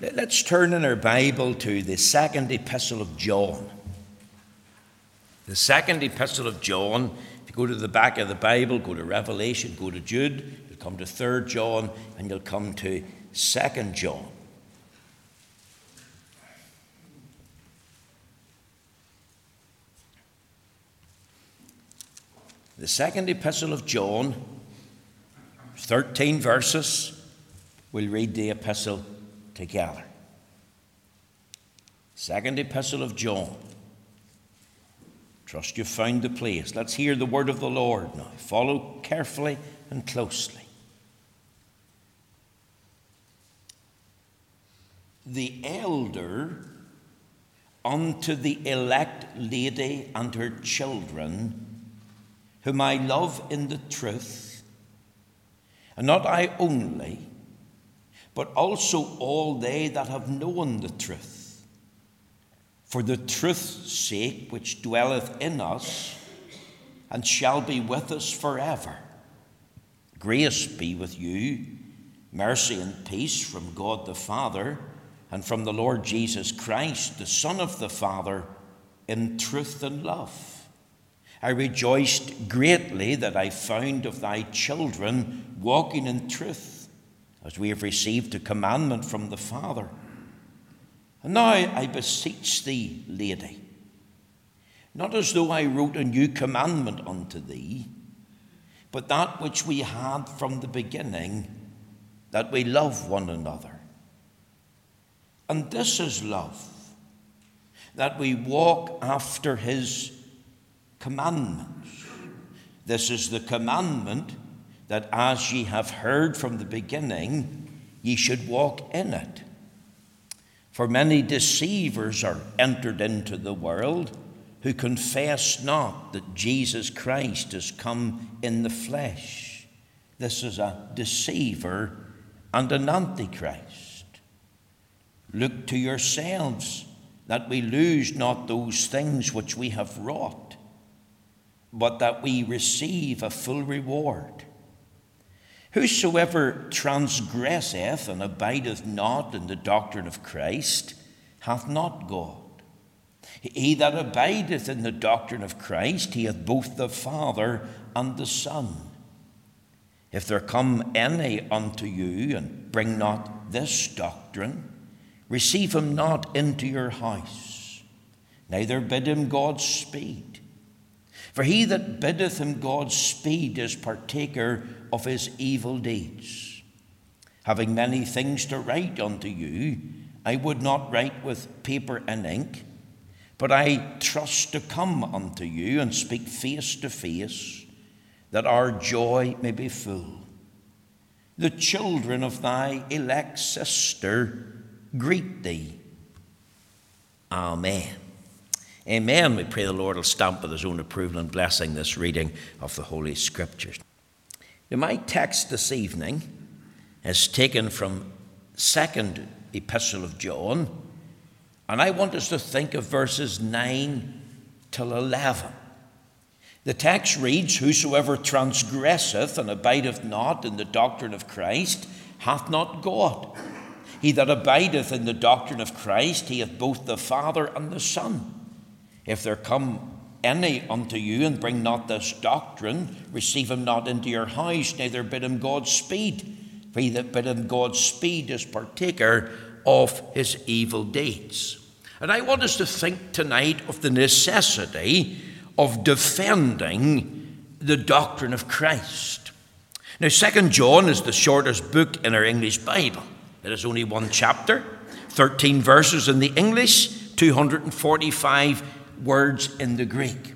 Let's turn in our Bible to the second epistle of John. The second epistle of John, if you go to the back of the Bible, go to Revelation, go to Jude, you'll come to 3rd John, and you'll come to 2nd John. The second epistle of John, 13 verses. We'll read the epistle together. Second epistle of John. Trust you've found the place. Let's hear the word of the Lord now. Follow carefully and closely. The elder unto the elect lady and her children, whom I love in the truth, and not I only but also all they that have known the truth. For the truth's sake, which dwelleth in us, and shall be with us forever. Grace be with you, mercy and peace from God the Father, and from the Lord Jesus Christ, the Son of the Father, in truth and love. I rejoiced greatly that I found of thy children walking in truth as we have received a commandment from the Father. And now I beseech thee, lady, not as though I wrote a new commandment unto thee, but that which we had from the beginning, that we love one another. And this is love, that we walk after his commandments. This is the commandment that as ye have heard from the beginning, ye should walk in it. For many deceivers are entered into the world who confess not that Jesus Christ has come in the flesh. This is a deceiver and an antichrist. Look to yourselves that we lose not those things which we have wrought, but that we receive a full reward. Whosoever transgresseth and abideth not in the doctrine of Christ hath not God. He that abideth in the doctrine of Christ, he hath both the Father and the Son. If there come any unto you and bring not this doctrine, receive him not into your house, neither bid him God speed. For he that biddeth him God speed is partaker of his evil deeds. Having many things to write unto you, I would not write with paper and ink, but I trust to come unto you and speak face to face, that our joy may be full. The children of thy elect sister greet thee. Amen. Amen. We pray the Lord will stamp with his own approval and blessing this reading of the Holy Scriptures. Now, my text this evening is taken from second epistle of John, and I want us to think of verses 9 till 11. The text reads, Whosoever transgresseth and abideth not in the doctrine of Christ hath not God. He that abideth in the doctrine of Christ, he hath both the Father and the Son. If there come any unto you and bring not this doctrine, receive him not into your house, neither bid him God speed. For he that bid him God speed is partaker of his evil deeds. And I want us to think tonight of the necessity of defending the doctrine of Christ. Now, Second John is the shortest book in our English Bible. It is only one chapter, 13 verses in the English, 245 words in the Greek.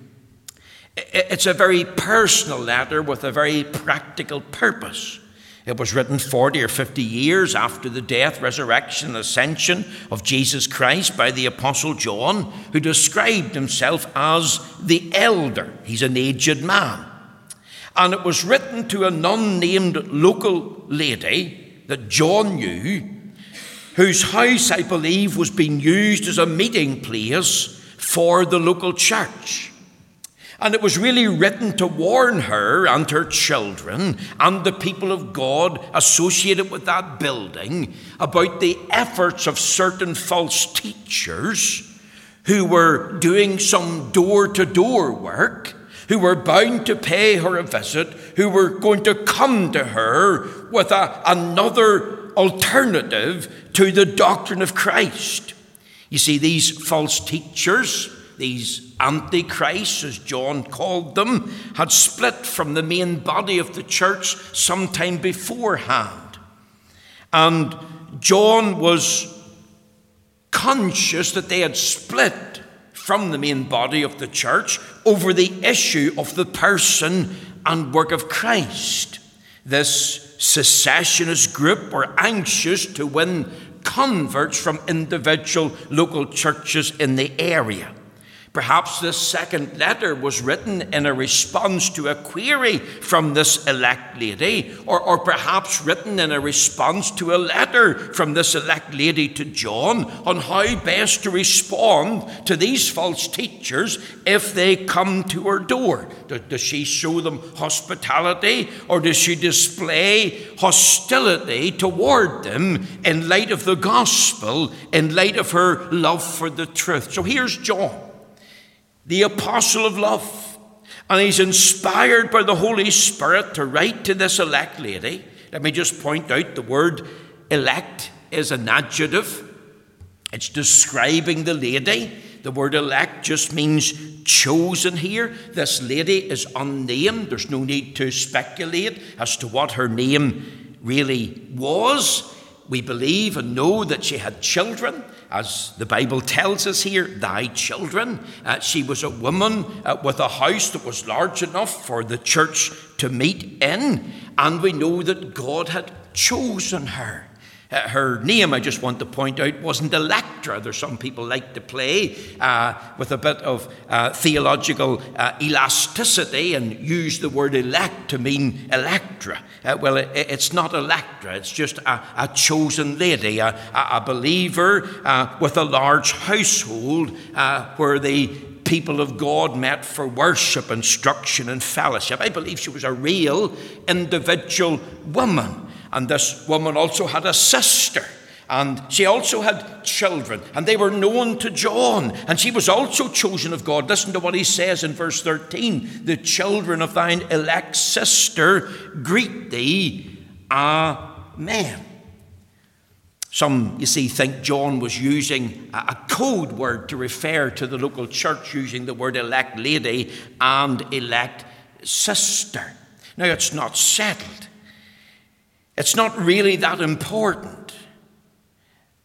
It's a very personal letter with a very practical purpose. It was written 40 or 50 years after the death, resurrection, and ascension of Jesus Christ by the Apostle John, who described himself as the elder. He's an aged man. And it was written to an unnamed local lady that John knew, whose house, I believe, was being used as a meeting place for the local church. And it was really written to warn her and her children and the people of God associated with that building about the efforts of certain false teachers who were doing some door to door work, who were bound to pay her a visit, who were going to come to her with a, another alternative to the doctrine of Christ. You see, these false teachers, these antichrists, as John called them, had split from the main body of the church some time beforehand. And John was conscious that they had split from the main body of the church over the issue of the person and work of Christ. This secessionist group were anxious to win converts from individual local churches in the area. Perhaps this second letter was written in a response to a query from this elect lady, or, or perhaps written in a response to a letter from this elect lady to John on how best to respond to these false teachers if they come to her door. Does she show them hospitality, or does she display hostility toward them in light of the gospel, in light of her love for the truth? So here's John the apostle of love. And he's inspired by the Holy Spirit to write to this elect lady. Let me just point out the word elect is an adjective, it's describing the lady. The word elect just means chosen here. This lady is unnamed. There's no need to speculate as to what her name really was. We believe and know that she had children as the Bible tells us here, thy children. Uh, she was a woman uh, with a house that was large enough for the church to meet in, and we know that God had chosen her. Uh, her name, I just want to point out, wasn't Electra. There's some people like to play uh, with a bit of uh, theological uh, elasticity and use the word elect to mean Electra. Uh, well, it, it's not Electra, it's just a, a chosen lady, a, a believer uh, with a large household where the people of God met for worship, instruction, and fellowship. I believe she was a real individual woman. And this woman also had a sister. And she also had children, and they were known to John, and she was also chosen of God. Listen to what he says in verse 13 The children of thine elect sister greet thee. Amen. Some, you see, think John was using a code word to refer to the local church, using the word elect lady and elect sister. Now, it's not settled. It's not really that important.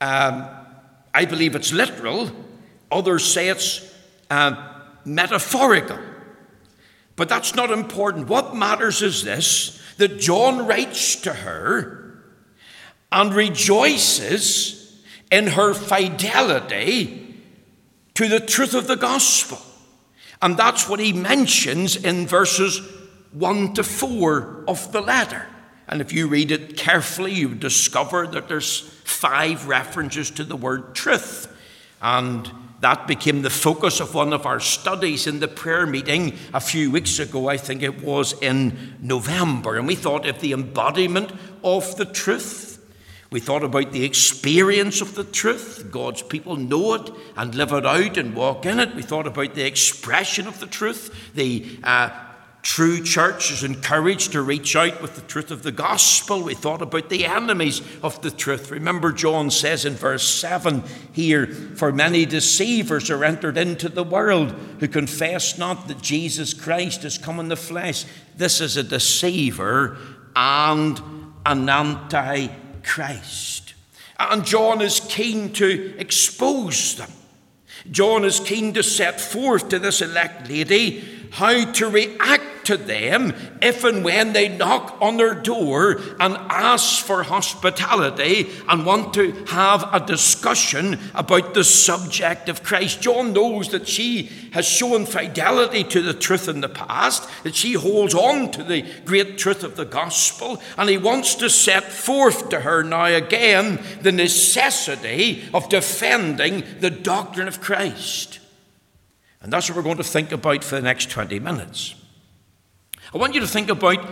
Um, I believe it's literal. Others say it's uh, metaphorical. But that's not important. What matters is this that John writes to her and rejoices in her fidelity to the truth of the gospel. And that's what he mentions in verses 1 to 4 of the letter. And if you read it carefully, you discover that there's five references to the word truth. And that became the focus of one of our studies in the prayer meeting a few weeks ago. I think it was in November. And we thought of the embodiment of the truth. We thought about the experience of the truth. God's people know it and live it out and walk in it. We thought about the expression of the truth, the uh, true church is encouraged to reach out with the truth of the gospel. We thought about the enemies of the truth. Remember, John says in verse 7 here, For many deceivers are entered into the world who confess not that Jesus Christ has come in the flesh. This is a deceiver and an anti Christ. And John is keen to expose them. John is keen to set forth to this elect lady how to react to them if and when they knock on their door and ask for hospitality and want to have a discussion about the subject of Christ. John knows that she has shown fidelity to the truth in the past, that she holds on to the great truth of the gospel, and he wants to set forth to her now again the necessity of defending the doctrine of Christ. And that's what we're going to think about for the next 20 minutes. I want you to think about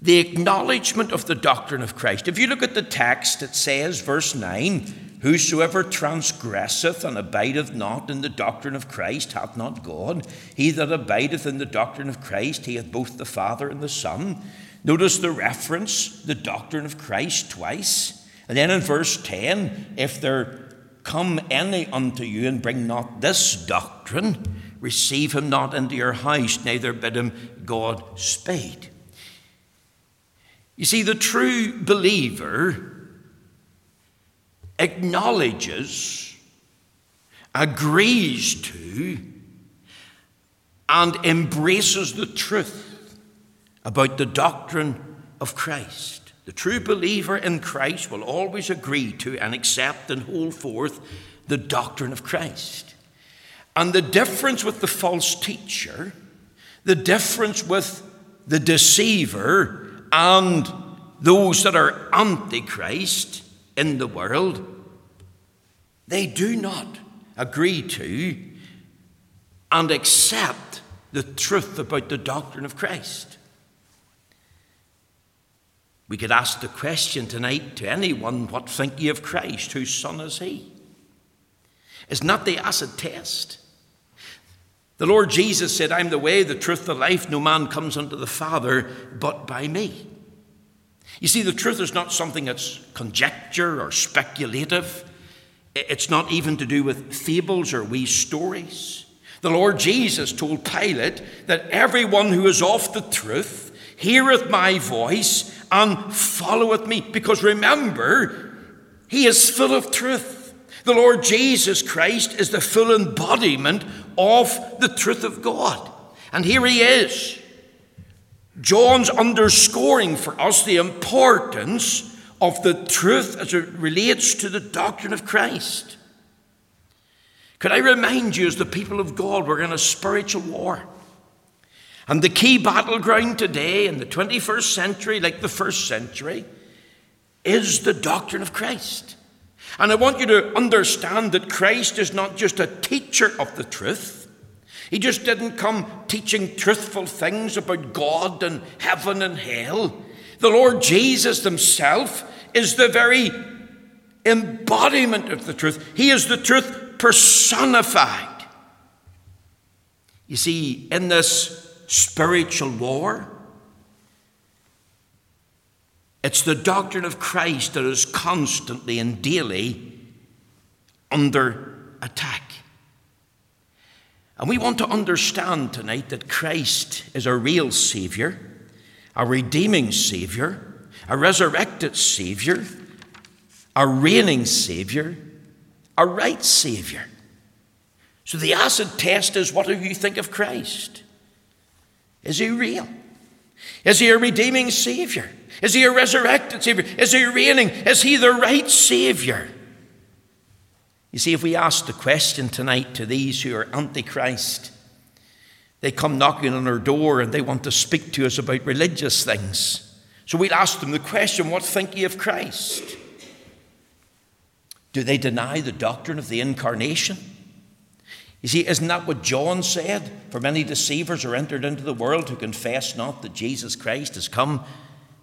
the acknowledgement of the doctrine of Christ. If you look at the text, it says, verse 9, Whosoever transgresseth and abideth not in the doctrine of Christ hath not God. He that abideth in the doctrine of Christ, he hath both the Father and the Son. Notice the reference, the doctrine of Christ, twice. And then in verse 10, if there come any unto you and bring not this doctrine, receive him not into your house, neither bid him God speed. You see, the true believer acknowledges, agrees to, and embraces the truth about the doctrine of Christ. The true believer in Christ will always agree to and accept and hold forth the doctrine of Christ. And the difference with the false teacher, the difference with the deceiver and those that are antichrist in the world, they do not agree to and accept the truth about the doctrine of Christ. We could ask the question tonight to anyone, What think ye of Christ? Whose son is he? Is not the acid test? The Lord Jesus said, I'm the way, the truth, the life. No man comes unto the Father but by me. You see, the truth is not something that's conjecture or speculative. It's not even to do with fables or wee stories. The Lord Jesus told Pilate that everyone who is of the truth heareth my voice and followeth me. Because remember, he is full of truth. The Lord Jesus Christ is the full embodiment of the truth of God. And here he is. John's underscoring for us the importance of the truth as it relates to the doctrine of Christ. Could I remind you, as the people of God, we're in a spiritual war. And the key battleground today in the 21st century, like the first century, is the doctrine of Christ. And I want you to understand that Christ is not just a teacher of the truth. He just didn't come teaching truthful things about God and heaven and hell. The Lord Jesus Himself is the very embodiment of the truth. He is the truth personified. You see, in this spiritual war, it's the doctrine of Christ that is constantly and daily under attack. And we want to understand tonight that Christ is a real Savior, a redeeming Savior, a resurrected Savior, a reigning Savior, a right Savior. So the acid test is what do you think of Christ? Is he real? Is he a redeeming Savior? Is he a resurrected Savior? Is he reigning? Is he the right Savior? You see, if we ask the question tonight to these who are antichrist, they come knocking on our door and they want to speak to us about religious things. So we'll ask them the question what think ye of Christ? Do they deny the doctrine of the incarnation? You see, isn't that what John said? For many deceivers are entered into the world who confess not that Jesus Christ has come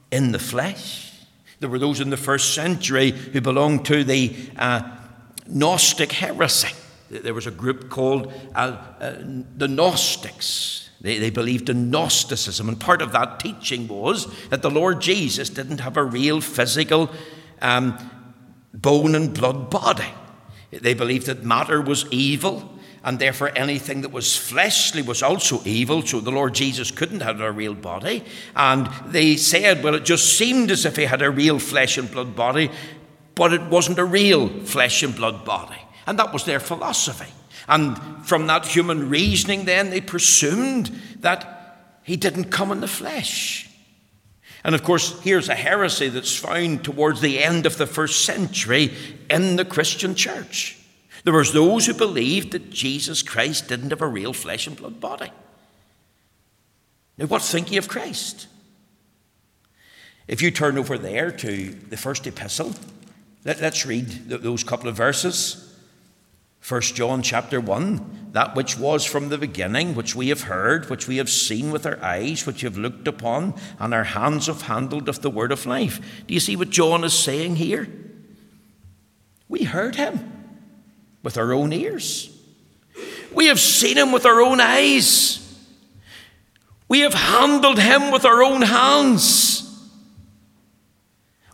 in the flesh. There were those in the first century who belonged to the uh, Gnostic heresy. There was a group called uh, uh, the Gnostics. They, they believed in Gnosticism, and part of that teaching was that the Lord Jesus didn't have a real physical um, bone and blood body. They believed that matter was evil, and therefore anything that was fleshly was also evil, so the Lord Jesus couldn't have a real body. And they said, well, it just seemed as if he had a real flesh and blood body, but it wasn't a real flesh and blood body. And that was their philosophy. And from that human reasoning, then, they presumed that he didn't come in the flesh. And of course, here's a heresy that's found towards the end of the first century in the Christian church. There was those who believed that Jesus Christ didn't have a real flesh and blood body. Now, what think of Christ? If you turn over there to the first epistle, let, us read those couple of verses. 1 John chapter 1 that which was from the beginning, which we have heard, which we have seen with our eyes, which we have looked upon, and our hands have handled of the word of life. Do you see what John is saying here? We heard him with our own ears, we have seen him with our own eyes, we have handled him with our own hands.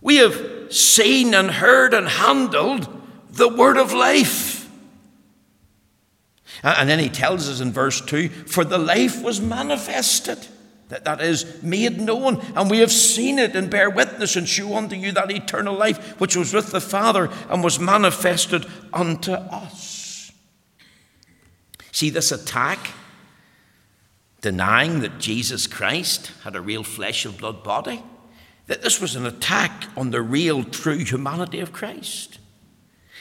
We have seen and heard and handled the word of life. And then he tells us in verse 2 For the life was manifested, that, that is, made known, and we have seen it and bear witness and show unto you that eternal life which was with the Father and was manifested unto us. See this attack, denying that Jesus Christ had a real flesh and blood body, that this was an attack on the real, true humanity of Christ.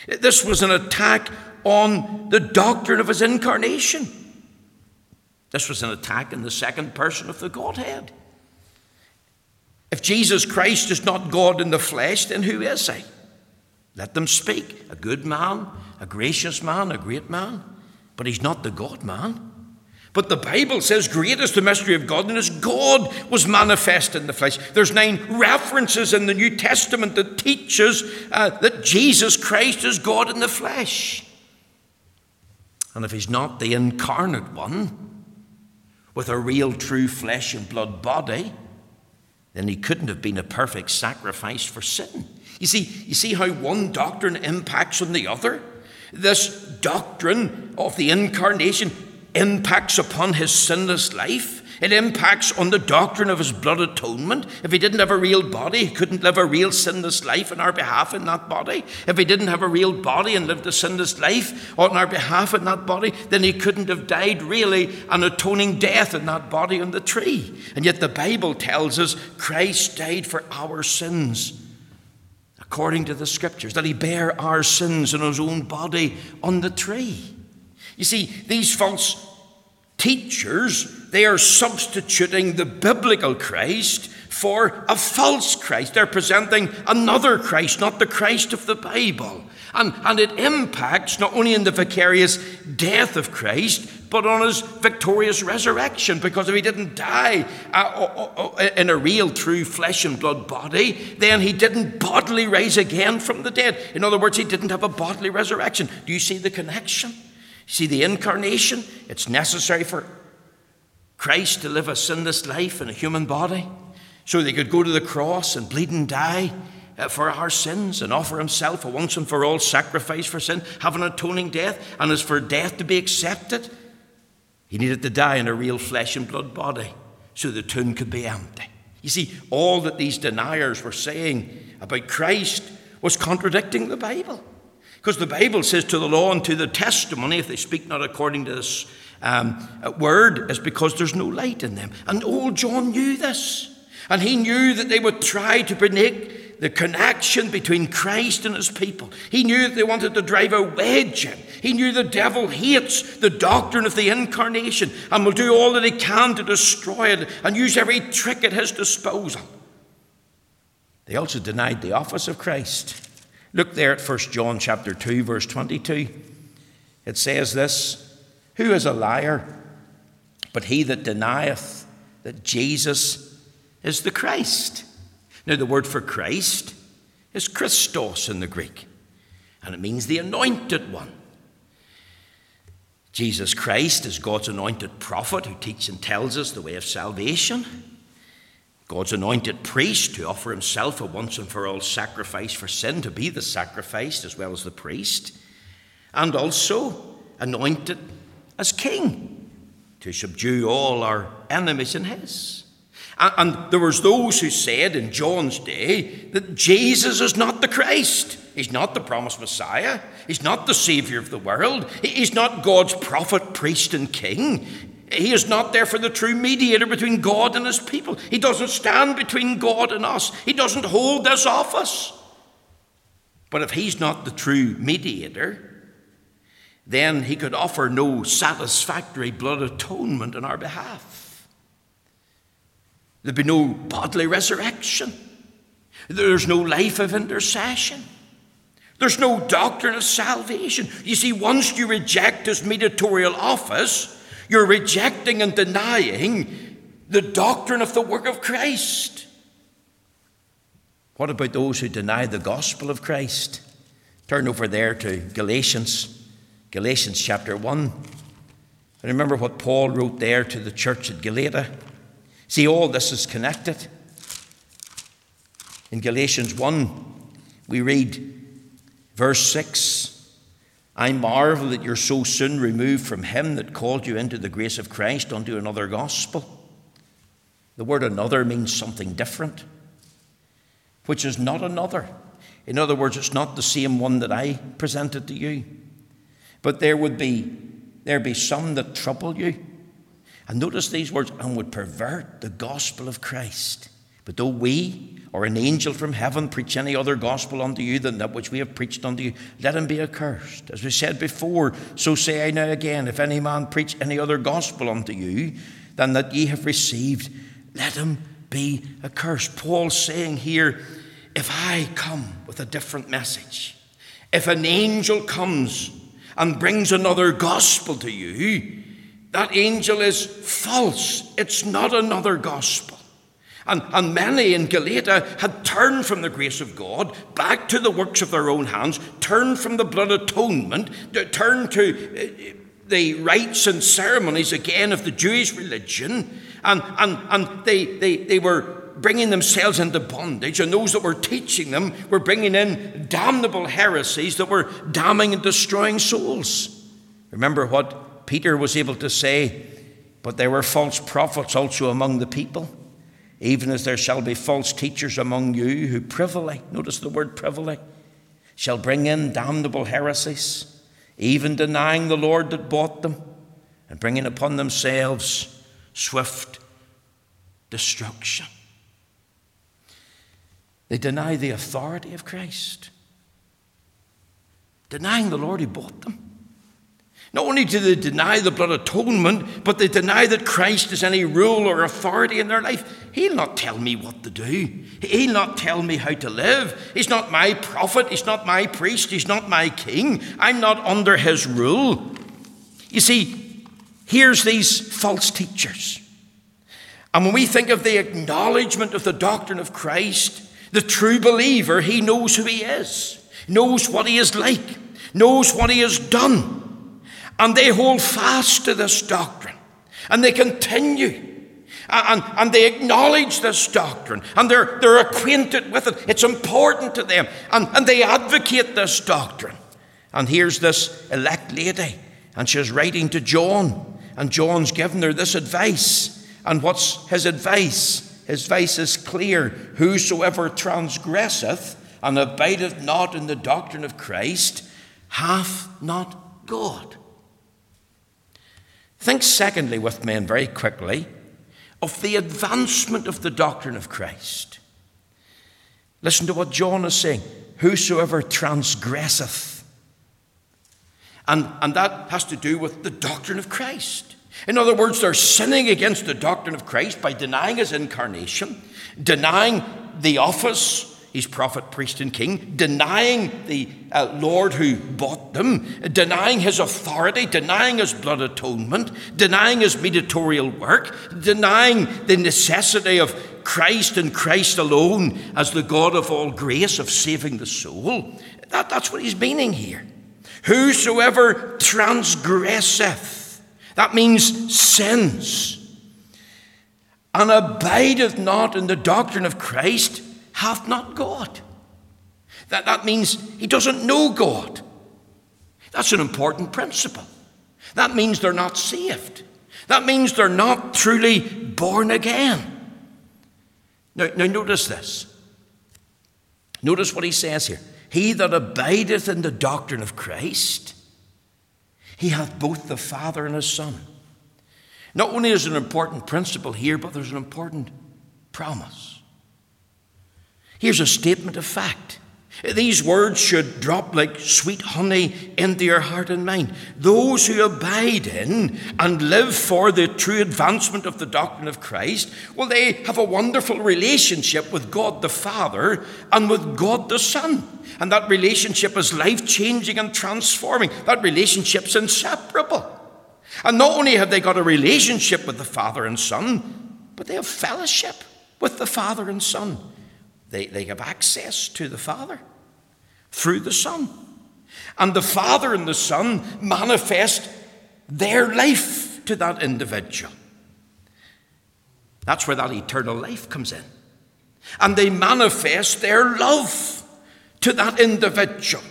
This was an attack on the doctrine of his incarnation. This was an attack on the second person of the Godhead. If Jesus Christ is not God in the flesh, then who is he? Let them speak. A good man, a gracious man, a great man, but he's not the God man. But the Bible says, Great is the mystery of godliness. God was manifest in the flesh. There's nine references in the New Testament that teaches uh, that Jesus Christ is God in the flesh. And if he's not the incarnate one with a real, true flesh and blood body, then he couldn't have been a perfect sacrifice for sin. You see, you see how one doctrine impacts on the other? This doctrine of the incarnation impacts upon his sinless life. It impacts on the doctrine of his blood atonement. If he didn't have a real body, he couldn't live a real sinless life on our behalf in that body. If he didn't have a real body and lived a sinless life on our behalf in that body, then he couldn't have died really an atoning death in that body on the tree. And yet the Bible tells us Christ died for our sins according to the scriptures, that he bare our sins in his own body on the tree. You see, these false teachers, they are substituting the biblical Christ for a false Christ. They're presenting another Christ, not the Christ of the Bible. And, and it impacts not only in the vicarious death of Christ, but on his victorious resurrection. Because if he didn't die uh, in a real, true flesh and blood body, then he didn't bodily rise again from the dead. In other words, he didn't have a bodily resurrection. Do you see the connection? See, the incarnation, it's necessary for Christ to live a sinless life in a human body so they could go to the cross and bleed and die uh, for our sins and offer himself a once and for all sacrifice for sin, have an atoning death, and as for death to be accepted, he needed to die in a real flesh and blood body so the tomb could be empty. You see, all that these deniers were saying about Christ was contradicting the Bible. Because the Bible says to the law and to the testimony, if they speak not according to this um, word, is because there's no light in them. And old John knew this. And he knew that they would try to break the connection between Christ and his people. He knew that they wanted to drive a wedge in. He knew the devil hates the doctrine of the incarnation and will do all that he can to destroy it and use every trick at his disposal. They also denied the office of Christ. Look there at 1 John chapter 2 verse 22. It says this, who is a liar but he that denieth that Jesus is the Christ? Now the word for Christ is Christos in the Greek, and it means the anointed one. Jesus Christ is God's anointed prophet who teaches and tells us the way of salvation. God's anointed priest to offer himself a once and for all sacrifice for sin, to be the sacrifice as well as the priest, and also anointed as king to subdue all our enemies in his. And, there was those who said in John's day that Jesus is not the Christ. He's not the promised Messiah. He's not the Savior of the world. He's not God's prophet, priest, and king. He is not there for the true mediator between God and his people. He doesn't stand between God and us. He doesn't hold this office. But if he's not the true mediator, then he could offer no satisfactory blood atonement on our behalf. There'd be no bodily resurrection. There's no life of intercession. There's no doctrine of salvation. You see, once you reject his mediatorial office, you're rejecting and denying the doctrine of the work of Christ. What about those who deny the gospel of Christ? Turn over there to Galatians, Galatians chapter 1. And remember what Paul wrote there to the church at Galatia. See, all this is connected. In Galatians 1, we read verse 6 I marvel that you're so soon removed from him that called you into the grace of Christ unto another gospel. The word another means something different, which is not another. In other words, it's not the same one that I presented to you. But there would be there be some that trouble you. And notice these words, and would pervert the gospel of Christ. But though we or an angel from heaven preach any other gospel unto you than that which we have preached unto you, let him be accursed. As we said before, so say I now again, if any man preach any other gospel unto you than that ye have received, let him be accursed. Paul saying here, if I come with a different message, if an angel comes and brings another gospel to you, that angel is false. It's not another gospel. And, and many in Galatia had turned from the grace of God back to the works of their own hands, turned from the blood atonement, turned to uh, the rites and ceremonies again of the Jewish religion, and, and, and they, they, they were bringing themselves into bondage, and those that were teaching them were bringing in damnable heresies that were damning and destroying souls. Remember what Peter was able to say, but there were false prophets also among the people, even as there shall be false teachers among you who privily, notice the word privily, shall bring in damnable heresies, even denying the Lord that bought them, and bringing upon themselves swift destruction. They deny the authority of Christ, denying the Lord who bought them. Not only do they deny the blood atonement, but they deny that Christ has any rule or authority in their life. He'll not tell me what to do. He'll not tell me how to live. He's not my prophet. He's not my priest. He's not my king. I'm not under his rule. You see, here's these false teachers. And when we think of the acknowledgement of the doctrine of Christ, the true believer, he knows who he is, knows what he is like, knows what he has done. And they hold fast to this doctrine and they continue. And, and they acknowledge this doctrine and they're, they're acquainted with it. It's important to them. And, and they advocate this doctrine. And here's this elect lady, and she's writing to John, and John's giving her this advice. And what's his advice? his advice is clear. Whosoever transgresseth and abideth not in the doctrine of Christ hath not God. Think, secondly, with me and very quickly, of the advancement of the doctrine of Christ. Listen to what John is saying Whosoever transgresseth. And, and that has to do with the doctrine of Christ. In other words, they're sinning against the doctrine of Christ by denying his incarnation, denying the office, he's prophet, priest, and king, denying the uh, Lord who bought them, denying his authority, denying his blood atonement, denying his mediatorial work, denying the necessity of Christ and Christ alone as the God of all grace of saving the soul. That, that's what he's meaning here. Whosoever transgresseth, that means sins. And abideth not in the doctrine of Christ, hath not God. That, that means he doesn't know God. That's an important principle. That means they're not saved. That means they're not truly born again. Now, now notice this. Notice what he says here. He that abideth in the doctrine of Christ he hath both the Father and His Son. Not only is an important principle here, but there's an important promise. Here's a statement of fact. These words should drop like sweet honey into your heart and mind. Those who abide in and live for the true advancement of the doctrine of Christ, well, they have a wonderful relationship with God the Father and with God the Son. And that relationship is life changing and transforming. That relationship's inseparable. And not only have they got a relationship with the Father and Son, but they have fellowship with the Father and Son. They, they have access to the Father through the Son. And the Father and the Son manifest their life to that individual. That's where that eternal life comes in. And they manifest their love to that individual.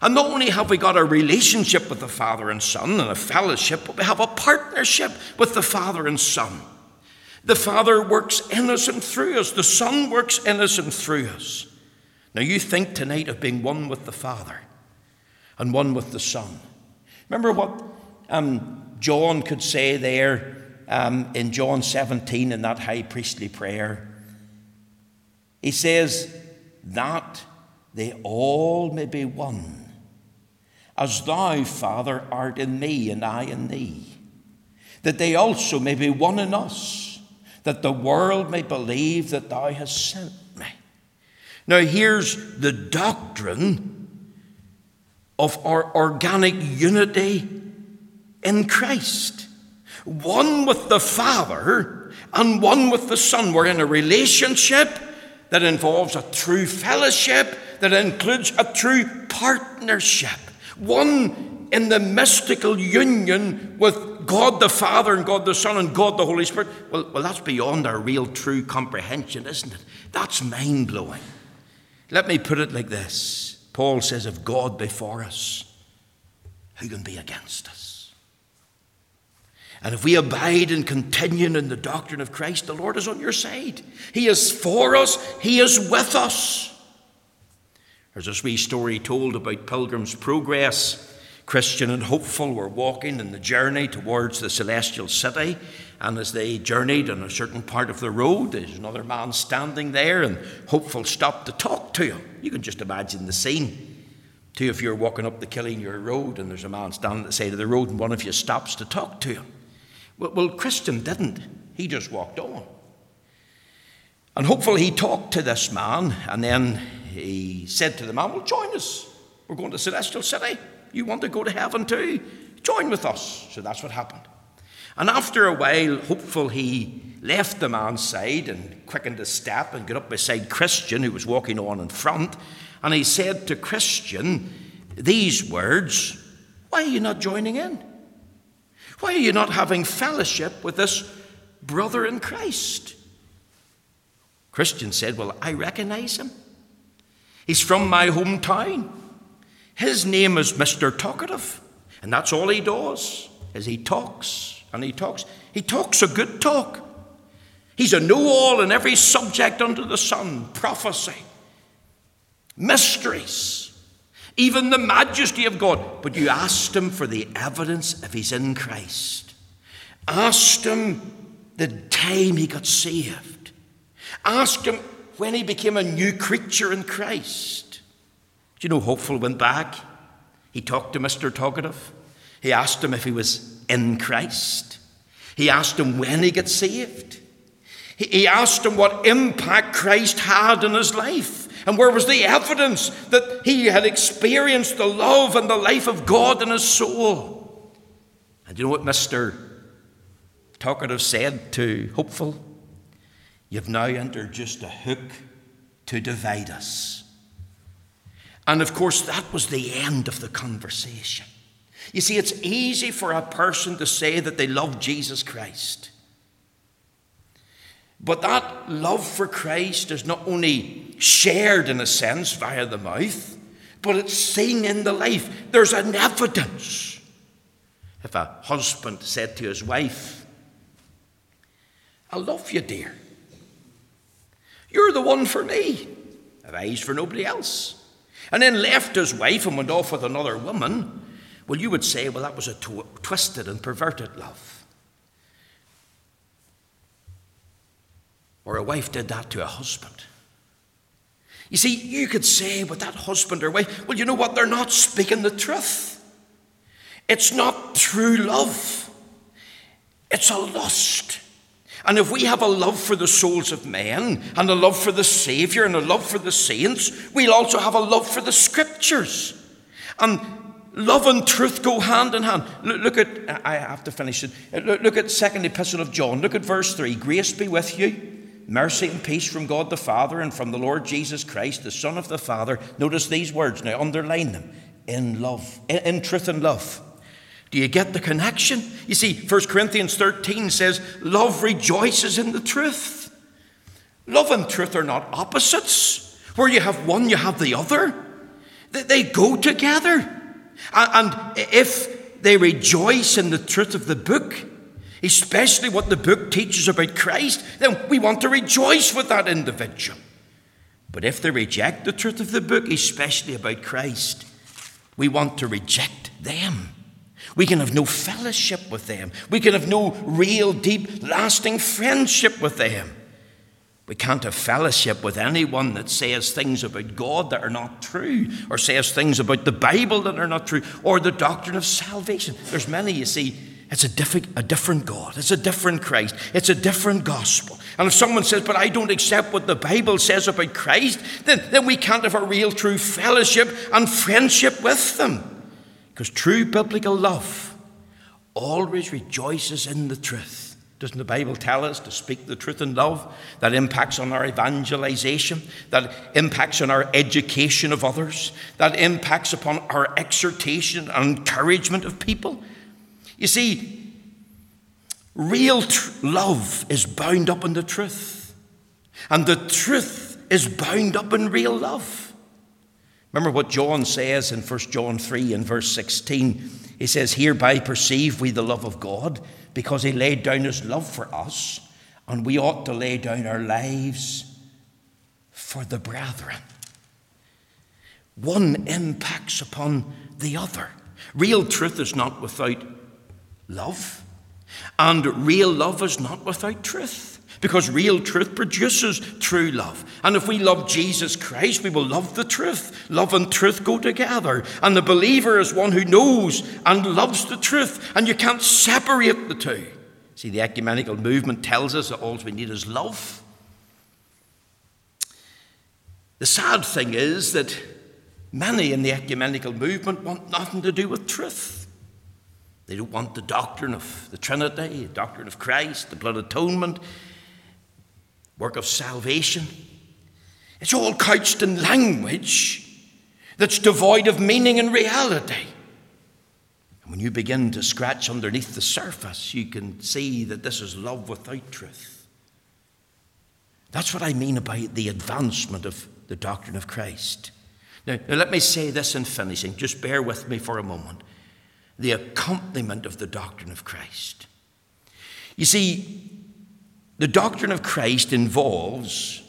And not only have we got a relationship with the Father and Son and a fellowship, but we have a partnership with the Father and Son. The Father works in us and through us. The Son works in us and through us. Now, you think tonight of being one with the Father and one with the Son. Remember what um, John could say there um, in John 17 in that high priestly prayer? He says, That they all may be one, as thou, Father, art in me and I in thee, that they also may be one in us that the world may believe that thou hast sent me. Now, here's the doctrine of our organic unity in Christ one with the Father and one with the Son. We're in a relationship that involves a true fellowship, that includes a true partnership. One in the mystical union with God the Father and God the Son and God the Holy Spirit, well, well that's beyond our real true comprehension, isn't it? That's mind blowing. Let me put it like this Paul says, If God be for us, who can be against us? And if we abide and continue in the doctrine of Christ, the Lord is on your side. He is for us, He is with us. There's a wee story told about Pilgrim's Progress Christian and hopeful were walking in the journey towards the celestial city. And as they journeyed on a certain part of the road, there's another man standing there, and hopeful stopped to talk to him. You can just imagine the scene. Two of you are walking up the Killinure Road, and there's a man standing at the side of the road, and one of you stops to talk to him. Well, well Christian didn't. He just walked on. And hopefully he talked to this man, and then he said to the man, Well, join us. We're going to Celestial City. You want to go to heaven too? Join with us. So that's what happened. And after a while, hopeful, he left the man's side and quickened his step and got up beside Christian, who was walking on in front. And he said to Christian these words Why are you not joining in? Why are you not having fellowship with this brother in Christ? Christian said, Well, I recognize him. He's from my hometown. His name is Mr. Talkative, and that's all he does, is he talks and he talks. He talks a good talk. He's a know-all in every subject under the sun, prophecy, mysteries, even the majesty of God. But you asked him for the evidence if he's in Christ. Asked him the time he got saved. Asked him when he became a new creature in Christ. You know Hopeful went back? He talked to Mr. Talkative. He asked him if he was in Christ. He asked him when he got saved. He asked him what impact Christ had in his life. And where was the evidence that he had experienced the love and the life of God in his soul? And you know what Mr. Talkative said to Hopeful? You've now introduced a hook to divide us. And of course, that was the end of the conversation. You see, it's easy for a person to say that they love Jesus Christ. But that love for Christ is not only shared in a sense via the mouth, but it's seen in the life. There's an evidence. If a husband said to his wife, I love you, dear. You're the one for me. I've eyes for nobody else and then left his wife and went off with another woman, well, you would say, well, that was a tw- twisted and perverted love. Or a wife did that to a husband. You see, you could say with that husband or wife, well, you know what? They're not speaking the truth. It's not true love, it's a lust. And if we have a love for the souls of men, and a love for the Saviour, and a love for the saints, we'll also have a love for the Scriptures. And love and truth go hand in hand. Look, at, I have to finish it. Uh, look, look at second epistle of John. Look at verse 3. Grace be with you, mercy and peace from God the Father and from the Lord Jesus Christ, the Son of the Father. Notice these words now, underline them. In love, in truth and love. Do you get the connection? You see, 1 Corinthians 13 says, Love rejoices in the truth. Love and truth are not opposites. Where you have one, you have the other. They go together. And if they rejoice in the truth of the book, especially what the book teaches about Christ, then we want to rejoice with that individual. But if they reject the truth of the book, especially about Christ, we want to reject them. We can have no fellowship with them. We can have no real, deep, lasting friendship with them. We can't have fellowship with anyone that says things about God that are not true, or says things about the Bible that are not true, or the doctrine of salvation. There's many, you see, it's a different, a different God, it's a different Christ, it's a different gospel. And if someone says, But I don't accept what the Bible says about Christ, then, then we can't have a real, true fellowship and friendship with them. Because true biblical love always rejoices in the truth. Doesn't the Bible tell us to speak the truth in love? That impacts on our evangelization, that impacts on our education of others, that impacts upon our exhortation and encouragement of people. You see, real tr- love is bound up in the truth, and the truth is bound up in real love. Remember what John says in 1 John 3 and verse 16? He says, Hereby perceive we the love of God, because he laid down his love for us, and we ought to lay down our lives for the brethren. One impacts upon the other. Real truth is not without love, and real love is not without truth. Because real truth produces true love. And if we love Jesus Christ, we will love the truth. Love and truth go together. And the believer is one who knows and loves the truth. And you can't separate the two. See, the ecumenical movement tells us that all we need is love. The sad thing is that many in the ecumenical movement want nothing to do with truth. They don't want the doctrine of the Trinity, the doctrine of Christ, the blood atonement work of salvation. It's all couched in language that's devoid of meaning and reality. And when you begin to scratch underneath the surface, you can see that this is love without truth. That's what I mean about the advancement of the doctrine of Christ. Now, now, let me say this in finishing. Just bear with me for a moment. The accompaniment of the doctrine of Christ. You see, the doctrine of Christ involves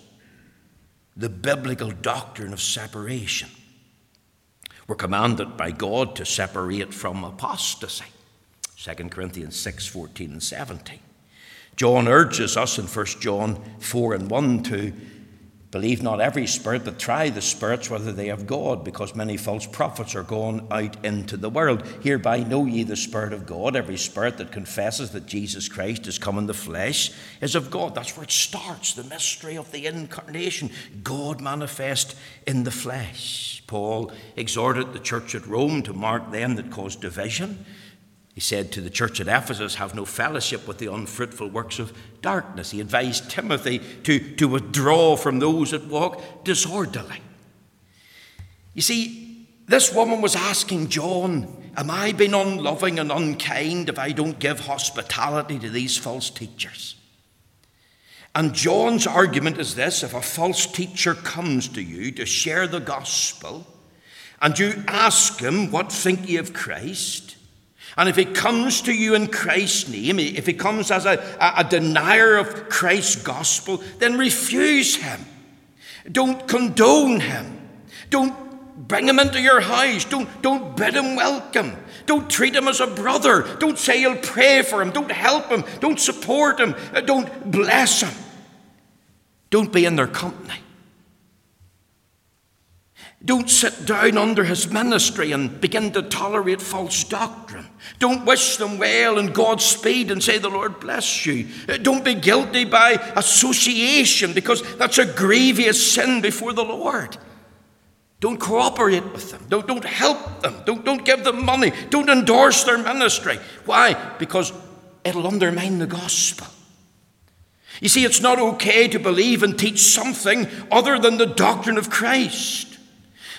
the biblical doctrine of separation. We're commanded by God to separate from apostasy. 2 Corinthians 6 14 and 17. John urges us in 1 John 4 and 1 to Believe not every spirit, but try the spirits whether they have God, because many false prophets are gone out into the world. Hereby know ye the Spirit of God. Every spirit that confesses that Jesus Christ is come in the flesh is of God. That's where it starts the mystery of the incarnation, God manifest in the flesh. Paul exhorted the church at Rome to mark them that cause division he said to the church at Ephesus, Have no fellowship with the unfruitful works of darkness. He advised Timothy to, to withdraw from those that walk disorderly. You see, this woman was asking John, Am I being unloving and unkind if I don't give hospitality to these false teachers? And John's argument is this if a false teacher comes to you to share the gospel, and you ask him, What think ye of Christ? And if he comes to you in Christ's name, if he comes as a, a, a denier of Christ's gospel, then refuse him. Don't condone him. Don't bring him into your house. Don't, don't bid him welcome. Don't treat him as a brother. Don't say you'll pray for him. Don't help him. Don't support him. Uh, don't bless him. Don't be in their company. Don't sit down under his ministry and begin to tolerate false doctrine. Don't wish them well and Godspeed and say, The Lord bless you. Uh, don't be guilty by association because that's a grievous sin before the Lord. Don't cooperate with them. Don't, don't help them. Don't, don't give them money. Don't endorse their ministry. Why? Because it'll undermine the gospel. You see, it's not okay to believe and teach something other than the doctrine of Christ.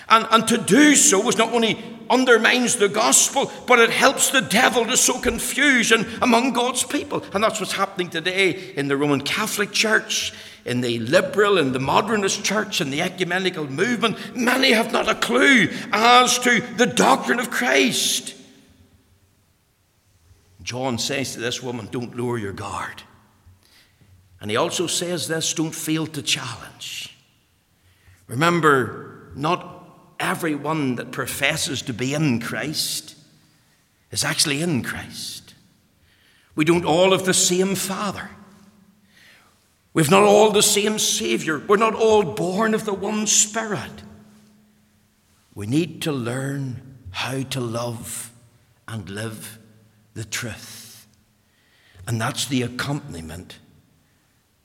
And, and to do so is not only undermines the gospel, but it helps the devil to sow confusion among God's people. And that's what's happening today in the Roman Catholic Church, in the liberal and the modernist church, and the ecumenical movement. Many have not a clue as to the doctrine of Christ. John says to this woman, Don't lower your guard. And he also says this don't fail to challenge. Remember, not everyone that professes to be in Christ is actually in Christ. We don't all have the same Father. We've not all the same Savior. We're not all born of the one Spirit. We need to learn how to love and live the truth. And that's the accompaniment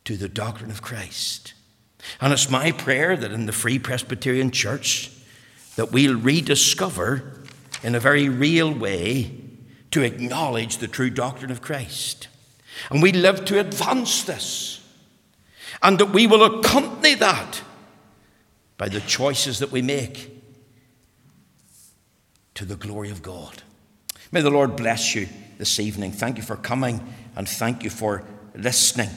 to the doctrine of Christ. And it's my prayer that in the Free Presbyterian Church, that we'll rediscover in a very real way to acknowledge the true doctrine of Christ. And we live to advance this. And that we will accompany that by the choices that we make to the glory of God. May the Lord bless you this evening. Thank you for coming and thank you for listening.